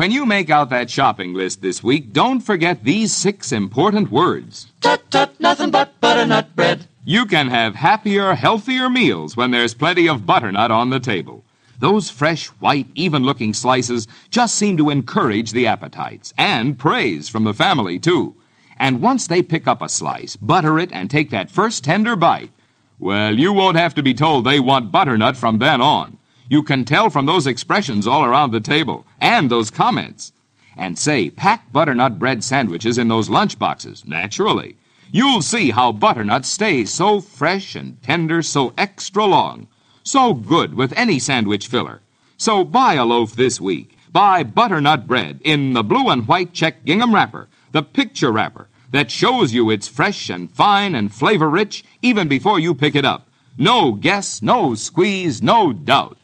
When you make out that shopping list this week, don't forget these six important words. Tut tut, nothing but butternut bread. You can have happier, healthier meals when there's plenty of butternut on the table. Those fresh, white, even looking slices just seem to encourage the appetites and praise from the family, too. And once they pick up a slice, butter it, and take that first tender bite, well, you won't have to be told they want butternut from then on. You can tell from those expressions all around the table and those comments. And say, pack butternut bread sandwiches in those lunch boxes, naturally. You'll see how butternut stays so fresh and tender, so extra long, so good with any sandwich filler. So buy a loaf this week. Buy butternut bread in the blue and white check gingham wrapper, the picture wrapper that shows you it's fresh and fine and flavor rich even before you pick it up. No guess, no squeeze, no doubt.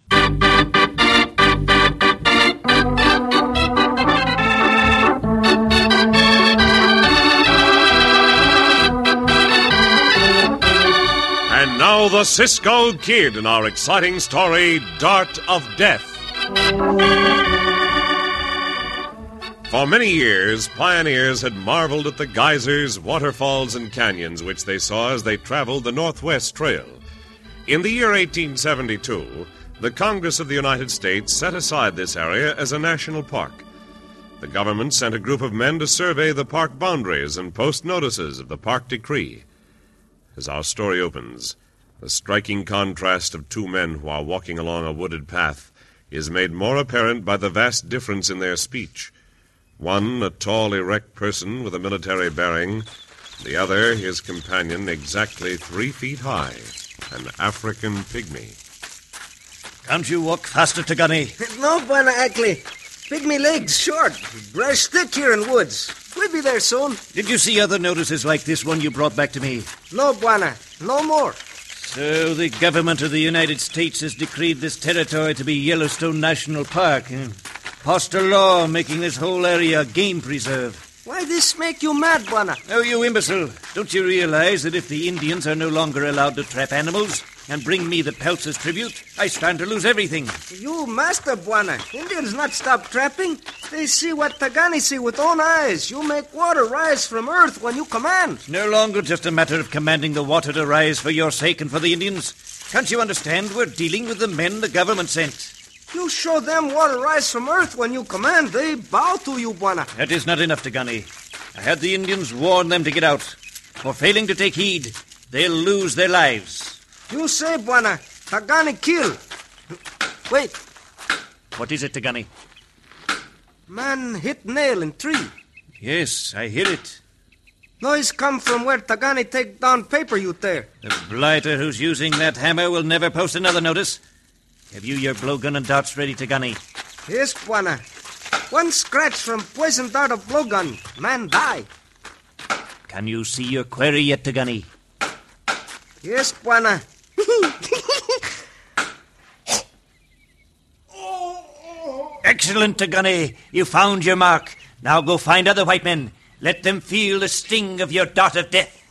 The Cisco Kid in our exciting story, Dart of Death. For many years, pioneers had marveled at the geysers, waterfalls, and canyons which they saw as they traveled the Northwest Trail. In the year 1872, the Congress of the United States set aside this area as a national park. The government sent a group of men to survey the park boundaries and post notices of the park decree. As our story opens, the striking contrast of two men who are walking along a wooded path is made more apparent by the vast difference in their speech. One, a tall, erect person with a military bearing, the other, his companion, exactly three feet high, an African pygmy. Can't you walk faster, Tagani? No, Bwana Ackley. Pygmy legs short. Brush thick here in woods. We'll be there soon. Did you see other notices like this one you brought back to me? No, Bwana. No more. So the government of the United States has decreed this territory to be Yellowstone National Park. eh? Passed a law making this whole area a game preserve. Why this make you mad, Bwana? Oh, you imbecile. Don't you realize that if the Indians are no longer allowed to trap animals and bring me the pelts as tribute, I stand to lose everything? You master, Bwana. Indians not stop trapping. They see what Tagani see with own eyes. You make water rise from earth when you command. No longer just a matter of commanding the water to rise for your sake and for the Indians. Can't you understand? We're dealing with the men the government sent. You show them water rise from earth when you command. They bow to you, Bwana. That is not enough, Tagani. I had the Indians warn them to get out. For failing to take heed, they'll lose their lives. You say, Bwana, Tagani kill. Wait, What is it, Tagani? man hit nail in tree. Yes, I hear it. Noise come from where Tagani take down paper you there. The blighter who's using that hammer will never post another notice. Have you your blowgun and darts ready, Tagani? Yes, Bwana. One scratch from poison dart of blowgun. Man die. Can you see your quarry yet, Tagani? Yes, Bwana. Excellent, Tagani. You found your mark. Now go find other white men. Let them feel the sting of your dart of death.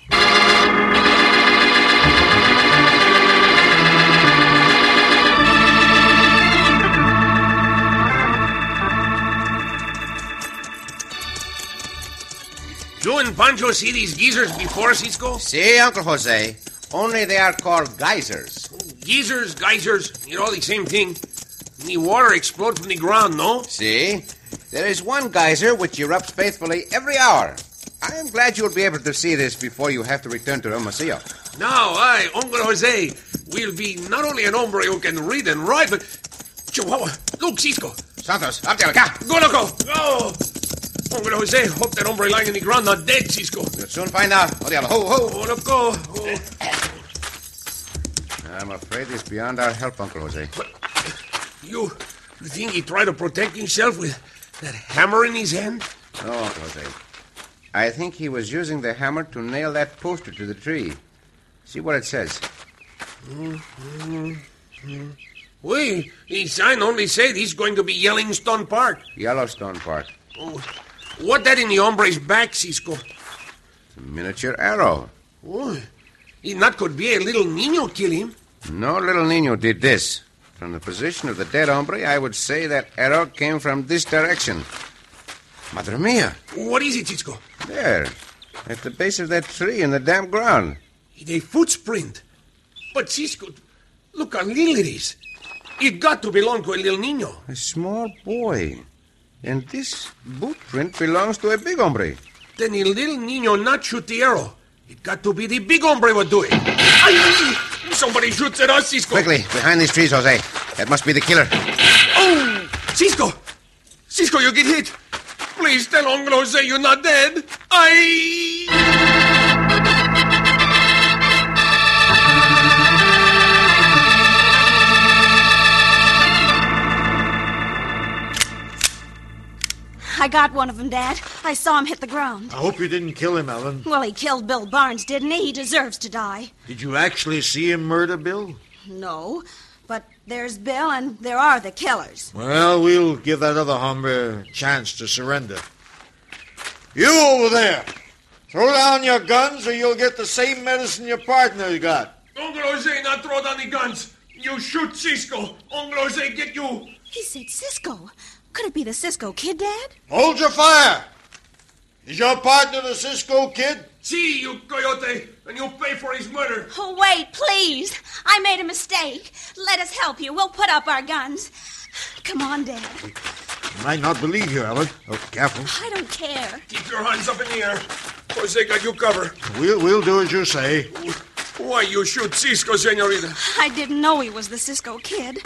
You and Pancho see these geezers before, Cisco? See, Uncle Jose. Only they are called geysers. Geysers, geysers, you know, the same thing. The water explodes from the ground, no? See? There is one geyser which erupts faithfully every hour. I am glad you'll be able to see this before you have to return to Hermosillo. Now I, Uncle Jose, will be not only an hombre who can read and write, but. Chihuahua, look, Cisco. Santos, up there, acá. Ah! Go, loco. Go. Uncle Jose, hope that hombre lying in the ground not dead, Cisco. You'll soon find out. Oh, diablo. Ho, ho. Oh, loco. Oh. I'm afraid it's beyond our help, Uncle Jose. You, you think he tried to protect himself with that hammer in his hand? No, Uncle Jose. I think he was using the hammer to nail that poster to the tree. See what it says. Mm-hmm. Wait, his sign only said he's going to be Yellowstone Park. Yellowstone Park. Oh, what that in the hombre's back, Cisco? It's a miniature arrow. Oh, it not could be a little niño kill him. No little Nino did this. From the position of the dead hombre, I would say that arrow came from this direction. Madre mia. What is it, Cisco? There. At the base of that tree in the damp ground. It's a footprint. But Cisco, look how little it is. It got to belong to a little niño. A small boy. And this boot print belongs to a big hombre. Then the little niño not shoot the arrow. It got to be the big hombre would do it. Ay, somebody shoots at us, Cisco. Quickly, behind these trees, Jose. That must be the killer. Oh, Cisco! Cisco, you get hit. Please tell Uncle Jose you're not dead. I. I got one of them, Dad. I saw him hit the ground. I hope you didn't kill him, Ellen. Well, he killed Bill Barnes, didn't he? He deserves to die. Did you actually see him murder Bill? No, but there's Bill and there are the killers. Well, we'll give that other hombre a chance to surrender. You over there! Throw down your guns or you'll get the same medicine your partner got. Uncle Jose not throw down the guns. You shoot Cisco. Uncle Jose get you. He said Cisco. Could it be the Cisco kid, Dad? Hold your fire! Is your partner the Cisco kid? See, you coyote, and you'll pay for his murder. Oh, wait, please. I made a mistake. Let us help you. We'll put up our guns. Come on, Dad. I might not believe you, Ellen. Oh, careful. I don't care. Keep your hands up in the air. Jose got you covered. We'll, we'll do as you say. Why you shoot Cisco, senorita? I didn't know he was the Cisco kid.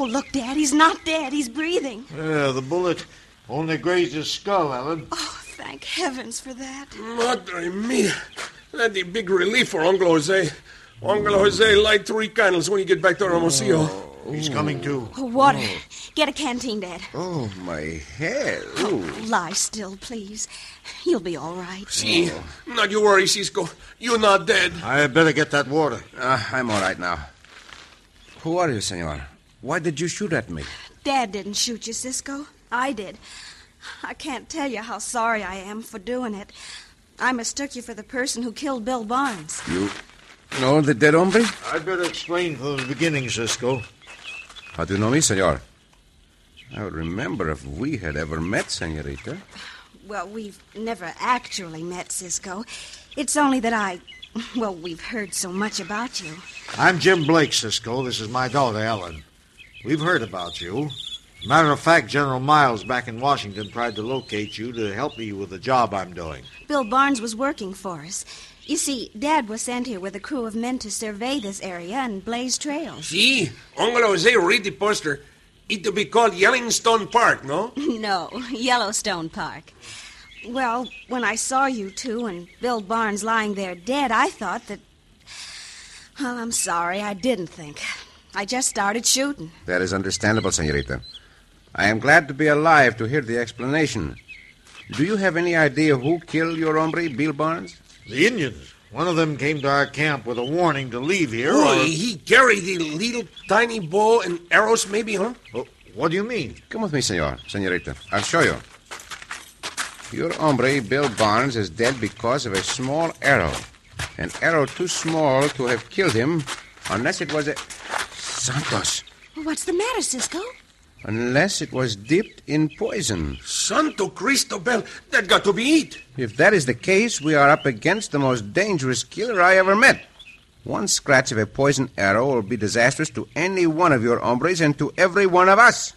Oh, look, Dad. He's not dead. He's breathing. Yeah, the bullet only grazed his skull, Ellen. Oh, thank heavens for that. Madre mia. That'd be big relief for Uncle Jose. Uncle Jose light three candles when you get back to Hermosillo. He's coming too. Oh, water. Get a canteen, Dad. Oh, my head. Ooh. Lie still, please. You'll be all right. See, not you worry, Cisco. You're not dead. I better get that water. Uh, I'm all right now. Who are you, senor? Why did you shoot at me? Dad didn't shoot you, Cisco. I did. I can't tell you how sorry I am for doing it. I mistook you for the person who killed Bill Barnes. You know the dead hombre? I'd better explain from the beginning, Cisco. How do you know me, senor? I would remember if we had ever met, senorita. Well, we've never actually met, Cisco. It's only that I. Well, we've heard so much about you. I'm Jim Blake, Cisco. This is my daughter, Ellen. We've heard about you. Matter of fact, General Miles back in Washington tried to locate you to help me with the job I'm doing. Bill Barnes was working for us. You see, Dad was sent here with a crew of men to survey this area and blaze trails. See, Uncle Jose read the poster. It to be called Yellowstone Park, no? No, Yellowstone Park. Well, when I saw you two and Bill Barnes lying there dead, I thought that. Well, I'm sorry, I didn't think. I just started shooting. That is understandable, senorita. I am glad to be alive to hear the explanation. Do you have any idea who killed your hombre, Bill Barnes? The Indians. One of them came to our camp with a warning to leave here. Oh, or- he carried the little tiny bow and arrows, maybe, huh? Oh, what do you mean? Come with me, senor, senorita. I'll show you. Your hombre, Bill Barnes, is dead because of a small arrow. An arrow too small to have killed him, unless it was a. Santos. What's the matter, Cisco? Unless it was dipped in poison. Santo Cristobal, that got to be it. If that is the case, we are up against the most dangerous killer I ever met. One scratch of a poison arrow will be disastrous to any one of your hombres and to every one of us.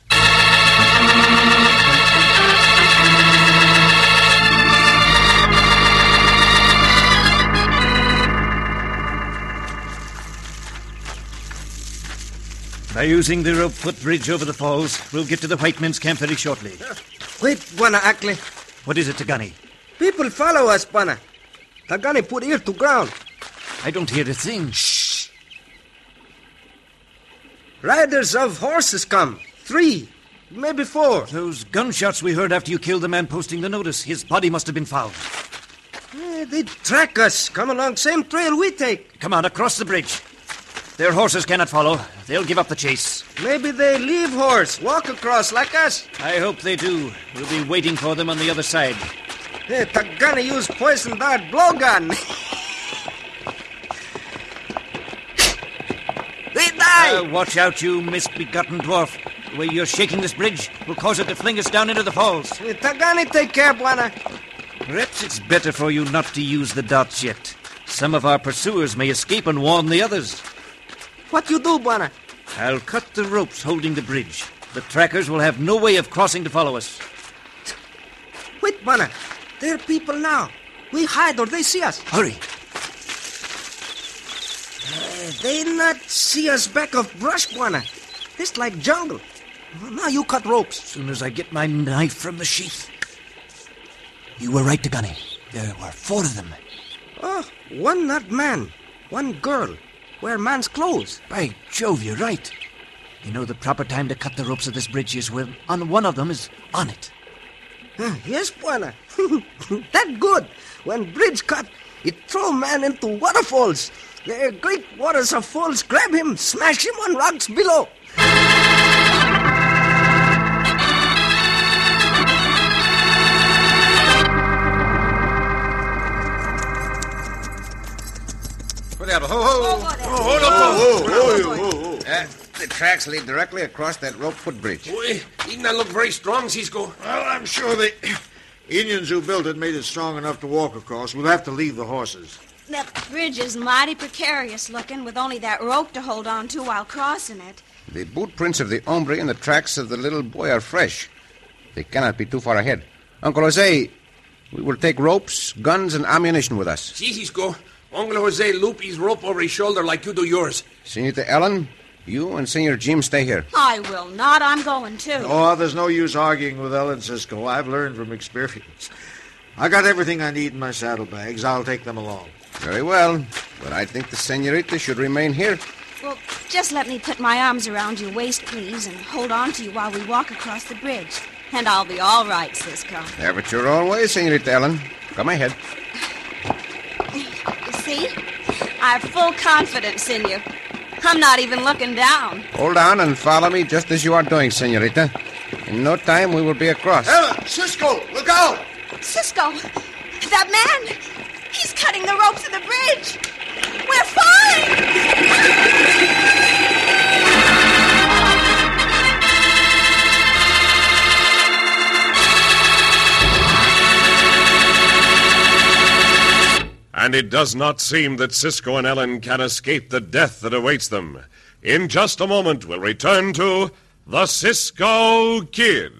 By using the rope footbridge over the falls, we'll get to the white men's camp very shortly. Wait, Bwana Ackley. What is it, Tagani? People follow us, Bwana. Tagani put ear to ground. I don't hear a thing. Shh. Riders of horses come. Three, maybe four. Those gunshots we heard after you killed the man posting the notice, his body must have been found. Eh, they track us. Come along same trail we take. Come on, across the bridge. Their horses cannot follow. They'll give up the chase. Maybe they leave horse, walk across like us. I hope they do. We'll be waiting for them on the other side. Hey, Tagani use poison dart blowgun. they die. Uh, watch out, you misbegotten dwarf. The way you're shaking this bridge will cause it to fling us down into the falls. Hey, Tagani take care, Bwana. Perhaps it's better for you not to use the darts yet. Some of our pursuers may escape and warn the others. What you do, Bwana? I'll cut the ropes holding the bridge. The trackers will have no way of crossing to follow us. Wait, Bwana. There are people now. We hide or they see us. Hurry. Uh, they not see us back of brush, Bwana. This like jungle. Well, now you cut ropes. As soon as I get my knife from the sheath. You were right, Tagani. There were four of them. Oh, one not man, one girl. Wear man's clothes. By Jove, you're right. You know the proper time to cut the ropes of this bridge is when on one of them is on it. Uh, yes, Bwana. that good. When bridge cut, it throw man into waterfalls. The great waters of falls grab him, smash him on rocks below. Whatever. Ho, ho. hold up. Uh, the tracks lead directly across that rope footbridge. Boy, he not look very strong, Cisco. Well, I'm sure the Indians who built it made it strong enough to walk across. We'll have to leave the horses. That bridge is mighty precarious looking with only that rope to hold on to while crossing it. The boot prints of the hombre and the tracks of the little boy are fresh. They cannot be too far ahead. Uncle Jose, we will take ropes, guns, and ammunition with us. See, Cisco. Uncle Jose loop his rope over his shoulder like you do yours. Senorita Ellen, you and Senor Jim stay here. I will not. I'm going too. Oh, there's no use arguing with Ellen Cisco. I've learned from experience. I got everything I need in my saddlebags. I'll take them along. Very well, but I think the senorita should remain here. Well, just let me put my arms around your waist, please, and hold on to you while we walk across the bridge. And I'll be all right, Cisco. Have it your own way, Senorita Ellen. Come ahead. You see? I have full confidence in you. I'm not even looking down. Hold on and follow me just as you are doing, Senorita. In no time, we will be across. Ellen, Cisco, look out! Cisco, that man, he's cutting the ropes of the bridge. We're fine! And it does not seem that Cisco and Ellen can escape the death that awaits them. In just a moment, we'll return to The Cisco Kid.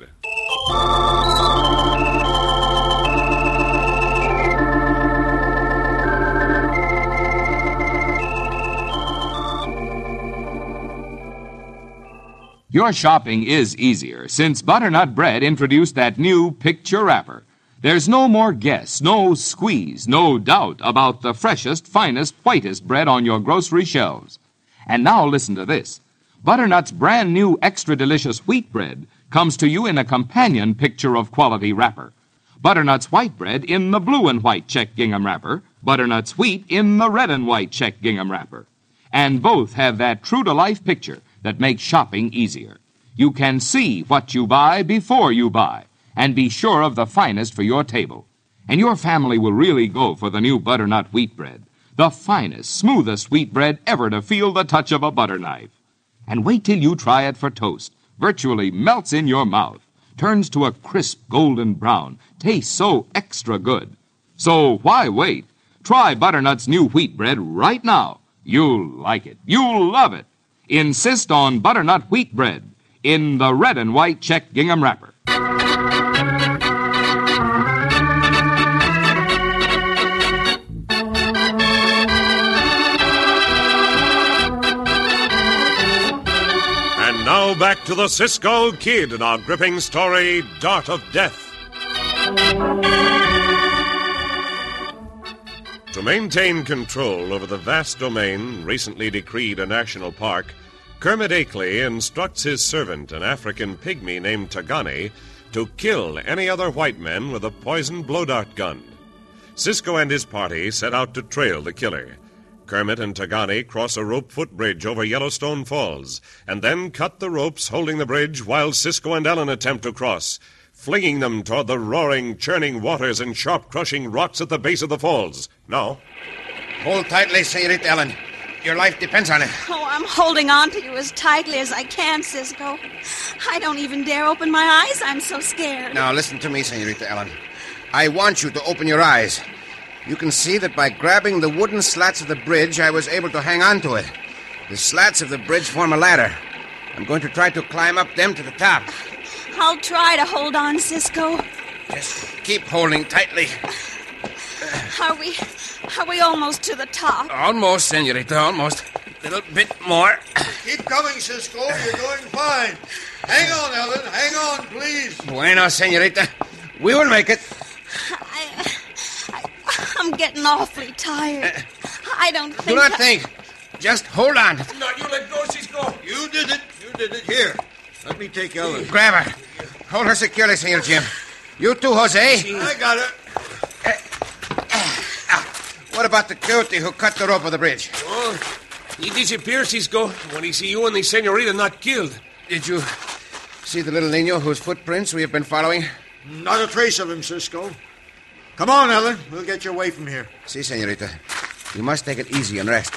Your shopping is easier since Butternut Bread introduced that new picture wrapper. There's no more guess, no squeeze, no doubt about the freshest, finest, whitest bread on your grocery shelves. And now listen to this. Butternut's brand new extra delicious wheat bread comes to you in a companion picture of quality wrapper. Butternut's white bread in the blue and white check gingham wrapper, Butternut's wheat in the red and white check gingham wrapper. And both have that true to life picture that makes shopping easier. You can see what you buy before you buy and be sure of the finest for your table. And your family will really go for the new butternut wheat bread, the finest, smoothest wheat bread ever to feel the touch of a butter knife. And wait till you try it for toast. Virtually melts in your mouth, turns to a crisp golden brown, tastes so extra good. So why wait? Try Butternut's new wheat bread right now. You'll like it. You'll love it. Insist on butternut wheat bread in the red and white check gingham wrapper. Now back to the Cisco Kid in our gripping story, Dart of Death. To maintain control over the vast domain recently decreed a national park, Kermit Akeley instructs his servant, an African pygmy named Tagani, to kill any other white men with a poisoned blow dart gun. Cisco and his party set out to trail the killer. Kermit and Tagani cross a rope footbridge over Yellowstone Falls, and then cut the ropes holding the bridge while Cisco and Ellen attempt to cross, flinging them toward the roaring, churning waters and sharp crushing rocks at the base of the falls. Now, Hold tightly, Senorita Ellen. Your life depends on it. Oh, I'm holding on to you as tightly as I can, Cisco. I don't even dare open my eyes. I'm so scared. Now, listen to me, Senorita Ellen. I want you to open your eyes. You can see that by grabbing the wooden slats of the bridge, I was able to hang on to it. The slats of the bridge form a ladder. I'm going to try to climb up them to the top. I'll try to hold on, Cisco. Just keep holding tightly. Are we are we almost to the top? Almost, Senorita, almost. A little bit more. Keep coming, Cisco. You're doing fine. Hang on, Ellen. Hang on, please. Bueno, Senorita. We will make it. I, I, I'm getting awfully tired. Eh, eh. I don't think Do not I- think. Just hold on. Now, you let go, Cisco. You did it. You did it. Here. Let me take Ellen. Grab her. Hold her securely, Senor Jim. You too, Jose. I got it. Eh, ah. What about the coyote who cut the rope of the bridge? Oh, he disappears, Cisco, when he see you and the senorita not killed. Did you see the little Nino whose footprints we have been following? Not a trace of him, Cisco. Come on, Ellen. We'll get you away from here. See, si, Senorita. You must take it easy and rest.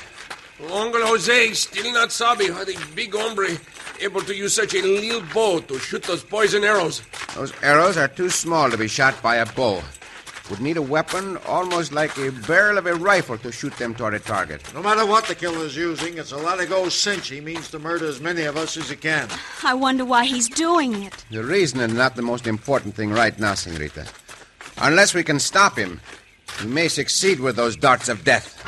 Uncle Jose still not sabi how the big hombre able to use such a little bow to shoot those poison arrows. Those arrows are too small to be shot by a bow. Would need a weapon almost like a barrel of a rifle to shoot them toward a target. No matter what the killer's using, it's a lot of go cinch. He means to murder as many of us as he can. I wonder why he's doing it. The reason is not the most important thing right now, Senorita. Unless we can stop him, we may succeed with those darts of death.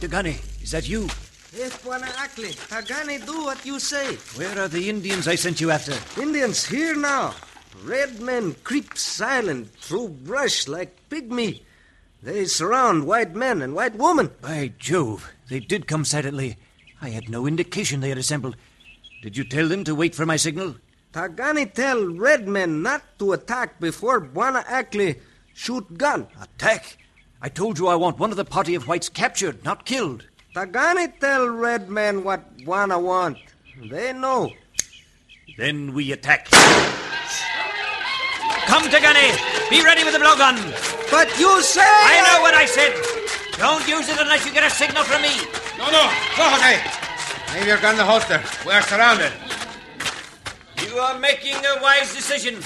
Tagani, is that you? Yes, Bwana Ackley. Tagani, do what you say. Where are the Indians I sent you after? Indians here now. Red men creep silent through brush like pygmy. They surround white men and white women. By Jove, they did come silently. I had no indication they had assembled. Did you tell them to wait for my signal? Tagani tell red men not to attack before Bwana Ackley shoot gun. Attack? I told you I want one of the party of whites captured, not killed. Tagani tell red men what Bwana want. They know. Then we attack. Come, Tagani! Be ready with the blowgun! But you say... I know what I said! Don't use it unless you get a signal from me! No, no. Go, Jose. Leave your gun in the holster. We are surrounded. You are making a wise decision.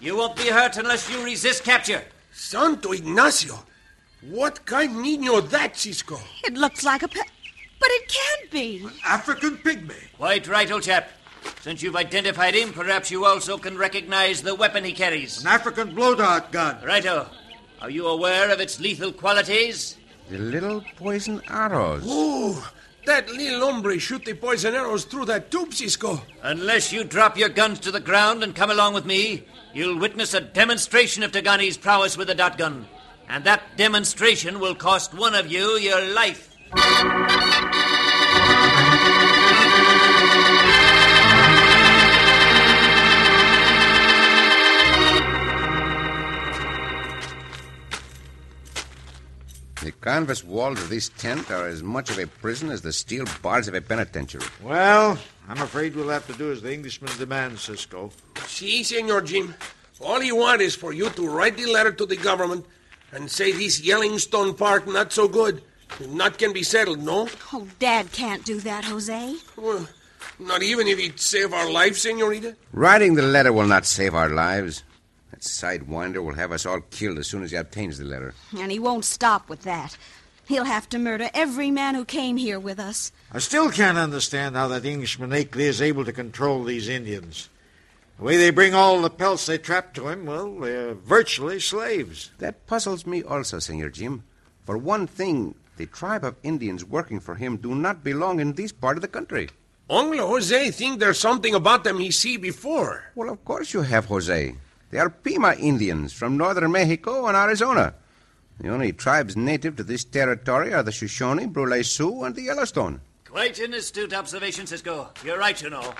You won't be hurt unless you resist capture. Santo Ignacio. What kind of Nino that, Cisco? It looks like a pe- But it can't be. African pygmy. Quite right, old chap. Since you've identified him, perhaps you also can recognize the weapon he carries. An African blow dart gun. Righto. Are you aware of its lethal qualities? The little poison arrows. Oh, that little hombre shoot the poison arrows through that tube, Cisco. Unless you drop your guns to the ground and come along with me, you'll witness a demonstration of Tagani's prowess with a dart gun. And that demonstration will cost one of you your life. Canvas walls of this tent are as much of a prison as the steel bars of a penitentiary. Well, I'm afraid we'll have to do as the Englishman demands, Cisco. See, Senor Jim, all he wants is for you to write the letter to the government and say this Yellowstone Park not so good. Not can be settled, no? Oh, Dad can't do that, Jose. Well, not even if he'd save our lives, Senorita? Writing the letter will not save our lives. That sidewinder will have us all killed as soon as he obtains the letter. And he won't stop with that. He'll have to murder every man who came here with us. I still can't understand how that Englishman Akeley is able to control these Indians. The way they bring all the pelts they trap to him, well, they're virtually slaves. That puzzles me also, Senor Jim. For one thing, the tribe of Indians working for him do not belong in this part of the country. Uncle Jose think there's something about them he see before. Well, of course you have, Jose. They are Pima Indians from northern Mexico and Arizona. The only tribes native to this territory are the Shoshone, Brule Sioux, and the Yellowstone. Quite an astute observation, Cisco. You're right, you know.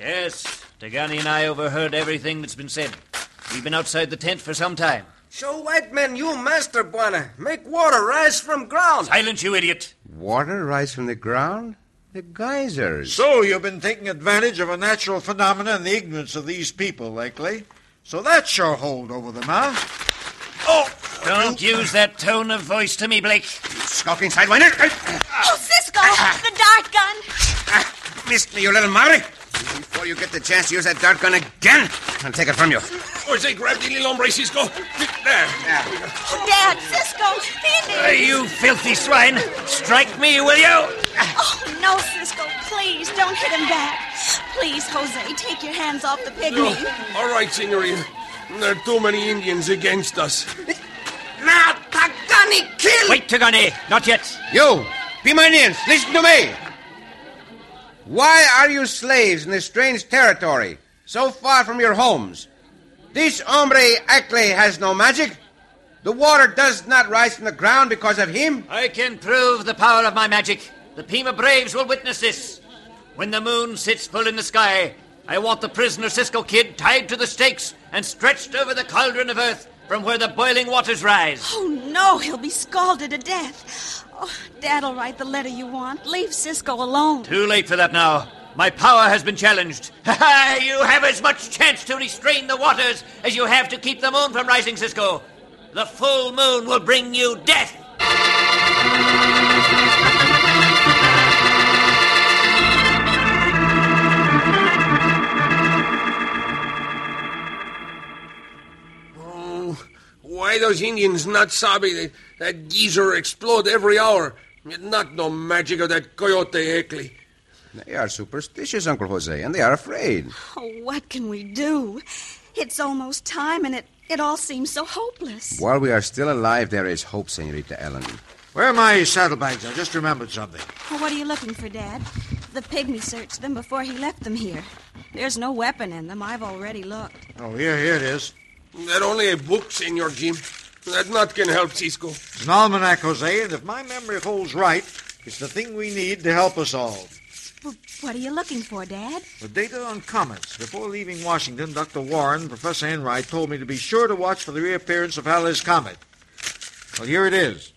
Yes, Tagani and I overheard everything that's been said. We've been outside the tent for some time. So white men you master, Bwana. Make water rise from ground. Silence, you idiot. Water rise from the ground? The geysers. So you've been taking advantage of a natural phenomenon and the ignorance of these people, likely. So that's your hold over them, huh? Oh! Don't use that tone of voice to me, Blake. You skulking sidewinder! Oh, Cisco! The dart gun! Missed me, you little Maori! Before you get the chance to use that dart gun again, I'll take it from you. Jose, grab the little hombre, Cisco. There. Oh, Dad, Cisco! He Uh, you filthy swine! Strike me, will you? Oh, no, Cisco. Please, don't hit him back. Please, Jose, take your hands off the pygmy. All right, senorita. There are too many Indians against us. Now, Tagani, kill! Wait, Tagani. Not yet. You, Pima Indians, listen to me. Why are you slaves in this strange territory, so far from your homes? This hombre Ackley has no magic. The water does not rise from the ground because of him. I can prove the power of my magic. The Pima Braves will witness this. When the moon sits full in the sky, I want the prisoner Cisco Kid tied to the stakes and stretched over the cauldron of earth from where the boiling waters rise. Oh, no, he'll be scalded to death. Oh, Dad'll write the letter you want. Leave Cisco alone. Too late for that now. My power has been challenged. you have as much chance to restrain the waters as you have to keep the moon from rising, Cisco. The full moon will bring you death. Why those Indians not sabe that, that geezer explode every hour? Not no magic of that coyote Eckley. They are superstitious, Uncle Jose, and they are afraid. Oh, what can we do? It's almost time, and it, it all seems so hopeless. While we are still alive, there is hope, Senorita Ellen. Where are my saddlebags? I just remembered something. Oh, what are you looking for, Dad? The pygmy searched them before he left them here. There's no weapon in them. I've already looked. Oh, here, here it is. That only a book, Senor Jim. That not can help Cisco. It's an almanac, Jose, and if my memory holds right, it's the thing we need to help us all. Well, what are you looking for, Dad? The data on comets. Before leaving Washington, Dr. Warren, Professor Enright told me to be sure to watch for the reappearance of Halley's Comet. Well, here it is.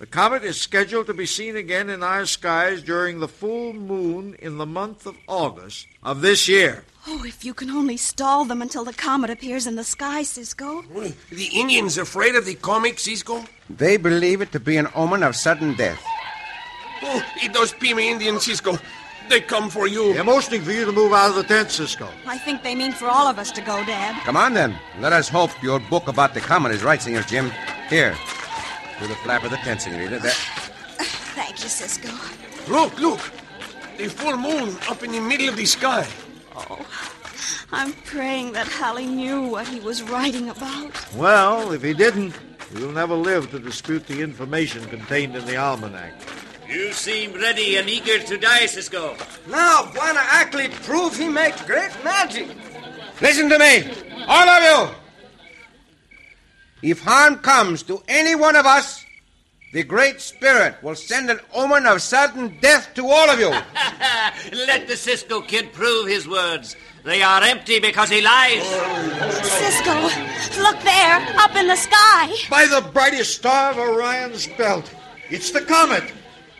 The comet is scheduled to be seen again in our skies during the full moon in the month of August of this year. Oh, if you can only stall them until the comet appears in the sky, Cisco. The Indians afraid of the comet, Cisco? They believe it to be an omen of sudden death. Oh, it those Pima Indians, Cisco. They come for you. They're motioning for you to move out of the tent, Cisco. I think they mean for all of us to go, Dad. Come on, then. Let us hope your book about the comet is right, Senor Jim. Here, through the flap of the tent, Senorita. There. Thank you, Cisco. Look, look. The full moon up in the middle of the sky. Oh, I'm praying that Halley knew what he was writing about. Well, if he didn't, we'll never live to dispute the information contained in the almanac. You seem ready and eager to die, Cisco. Now, Bwana Ackley prove he makes great magic. Listen to me, all of you. If harm comes to any one of us, the Great Spirit will send an omen of sudden death to all of you. Let the Cisco kid prove his words. They are empty because he lies. Cisco, look there, up in the sky. By the brightest star of Orion's belt, it's the comet.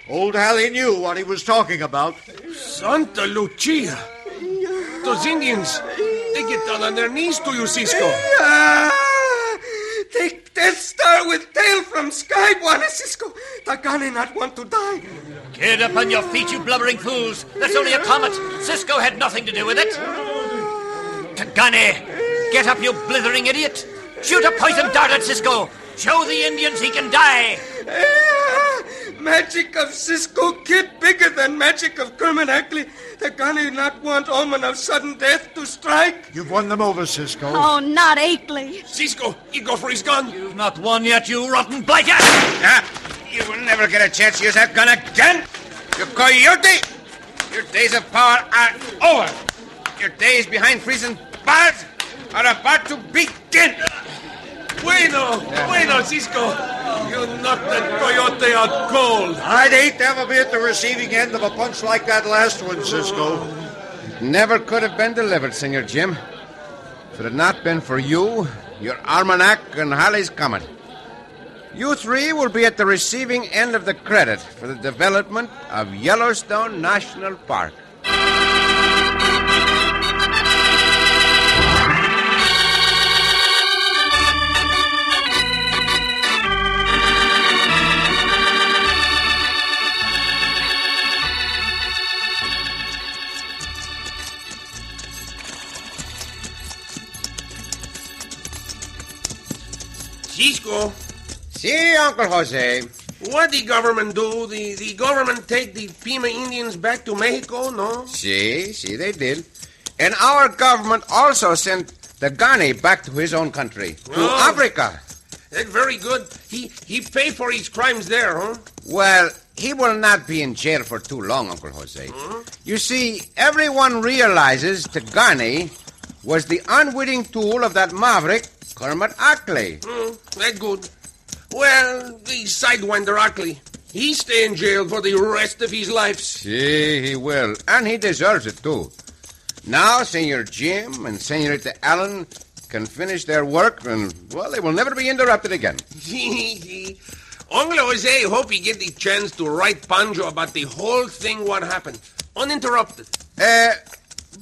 Old Halley knew what he was talking about. Santa Lucia. Those Indians, they get down on their knees to you, Cisco. Death Star with tail from sky, Bwana Cisco. Tagani not want to die. Get up on your feet, you blubbering fools. That's only a comet. Cisco had nothing to do with it. Tagani, get up, you blithering idiot. Shoot a poison dart at Cisco. Show the Indians he can die. Magic of Cisco Kid bigger than magic of Kermit Ackley. Tagani not want omen of sudden death to strike. You've won them over, Cisco. Oh, not Akeley. Cisco, he go for his gun. You've not won yet, you rotten blighter. Ah, you will never get a chance to use that gun again. You coyote! Your days of power are over. Your days behind freezing bars are about to begin. Bueno, bueno, Cisco. You knocked that coyote out cold. I'd hate to ever be at the receiving end of a punch like that last one, Cisco. Never could have been delivered, Senor Jim. If it had not been for you, your almanac, and Halley's Comet. You three will be at the receiving end of the credit for the development of Yellowstone National Park. Cisco, See, Uncle Jose. what the government do? The, the government take the Pima Indians back to Mexico, no? See, see, they did. And our government also sent Tagani back to his own country, to Oh. Africa. That's very good. He he paid for his crimes there, huh? Well, he will not be in jail for too long, Uncle Jose. Hmm? You see, everyone realizes Tagani was the unwitting tool of that maverick, Kermit Ackley. Hmm, that good. Well, the sidewinder Ackley, he stay in jail for the rest of his life. See, he will. And he deserves it, too. Now, Senor Jim and Senorita Ellen can finish their work, and, well, they will never be interrupted again. Uncle Jose hope he get the chance to write Pancho about the whole thing what happened, uninterrupted. Uh,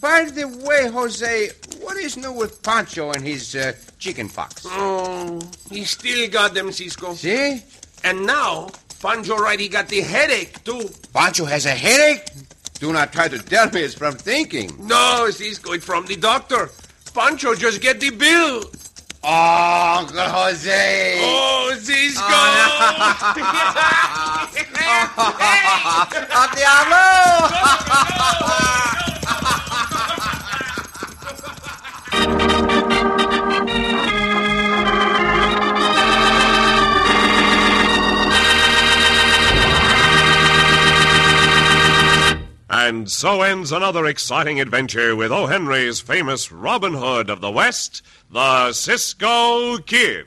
by the way, Jose, what is new with Pancho and his uh, chicken pox? Oh, he still got them, Cisco. See? And now, Pancho right, he got the headache, too. Pancho has a headache? Do not try to tell me it's from thinking. No, Cisco, it's from the doctor. Pancho just get the bill. Oh, Uncle Jose. Oh, Cisco! ¡Al diablo! And so ends another exciting adventure with O. Henry's famous Robin Hood of the West, the Cisco Kid.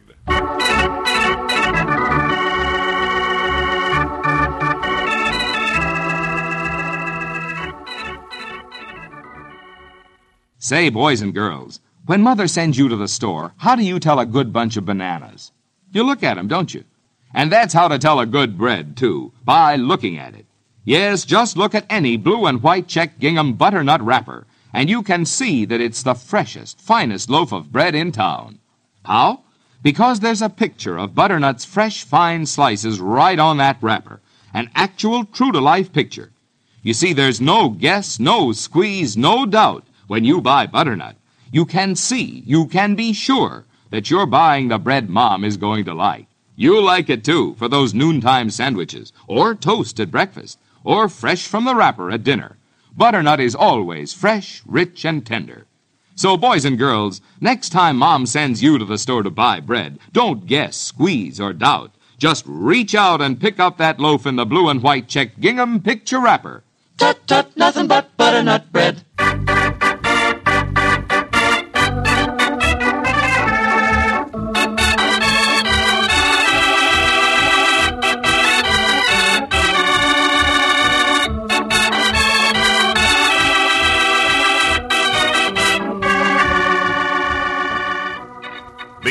Say, boys and girls, when Mother sends you to the store, how do you tell a good bunch of bananas? You look at 'em, don't you? And that's how to tell a good bread, too, by looking at it. Yes, just look at any blue and white check gingham butternut wrapper, and you can see that it's the freshest, finest loaf of bread in town. How? Because there's a picture of butternut's fresh, fine slices right on that wrapper. An actual, true to life picture. You see, there's no guess, no squeeze, no doubt when you buy butternut. You can see, you can be sure that you're buying the bread Mom is going to like. You'll like it too for those noontime sandwiches, or toast at breakfast, or fresh from the wrapper at dinner. Butternut is always fresh, rich, and tender. So, boys and girls, next time Mom sends you to the store to buy bread, don't guess, squeeze, or doubt. Just reach out and pick up that loaf in the blue and white checked gingham picture wrapper. Tut tut, nothing but butternut bread.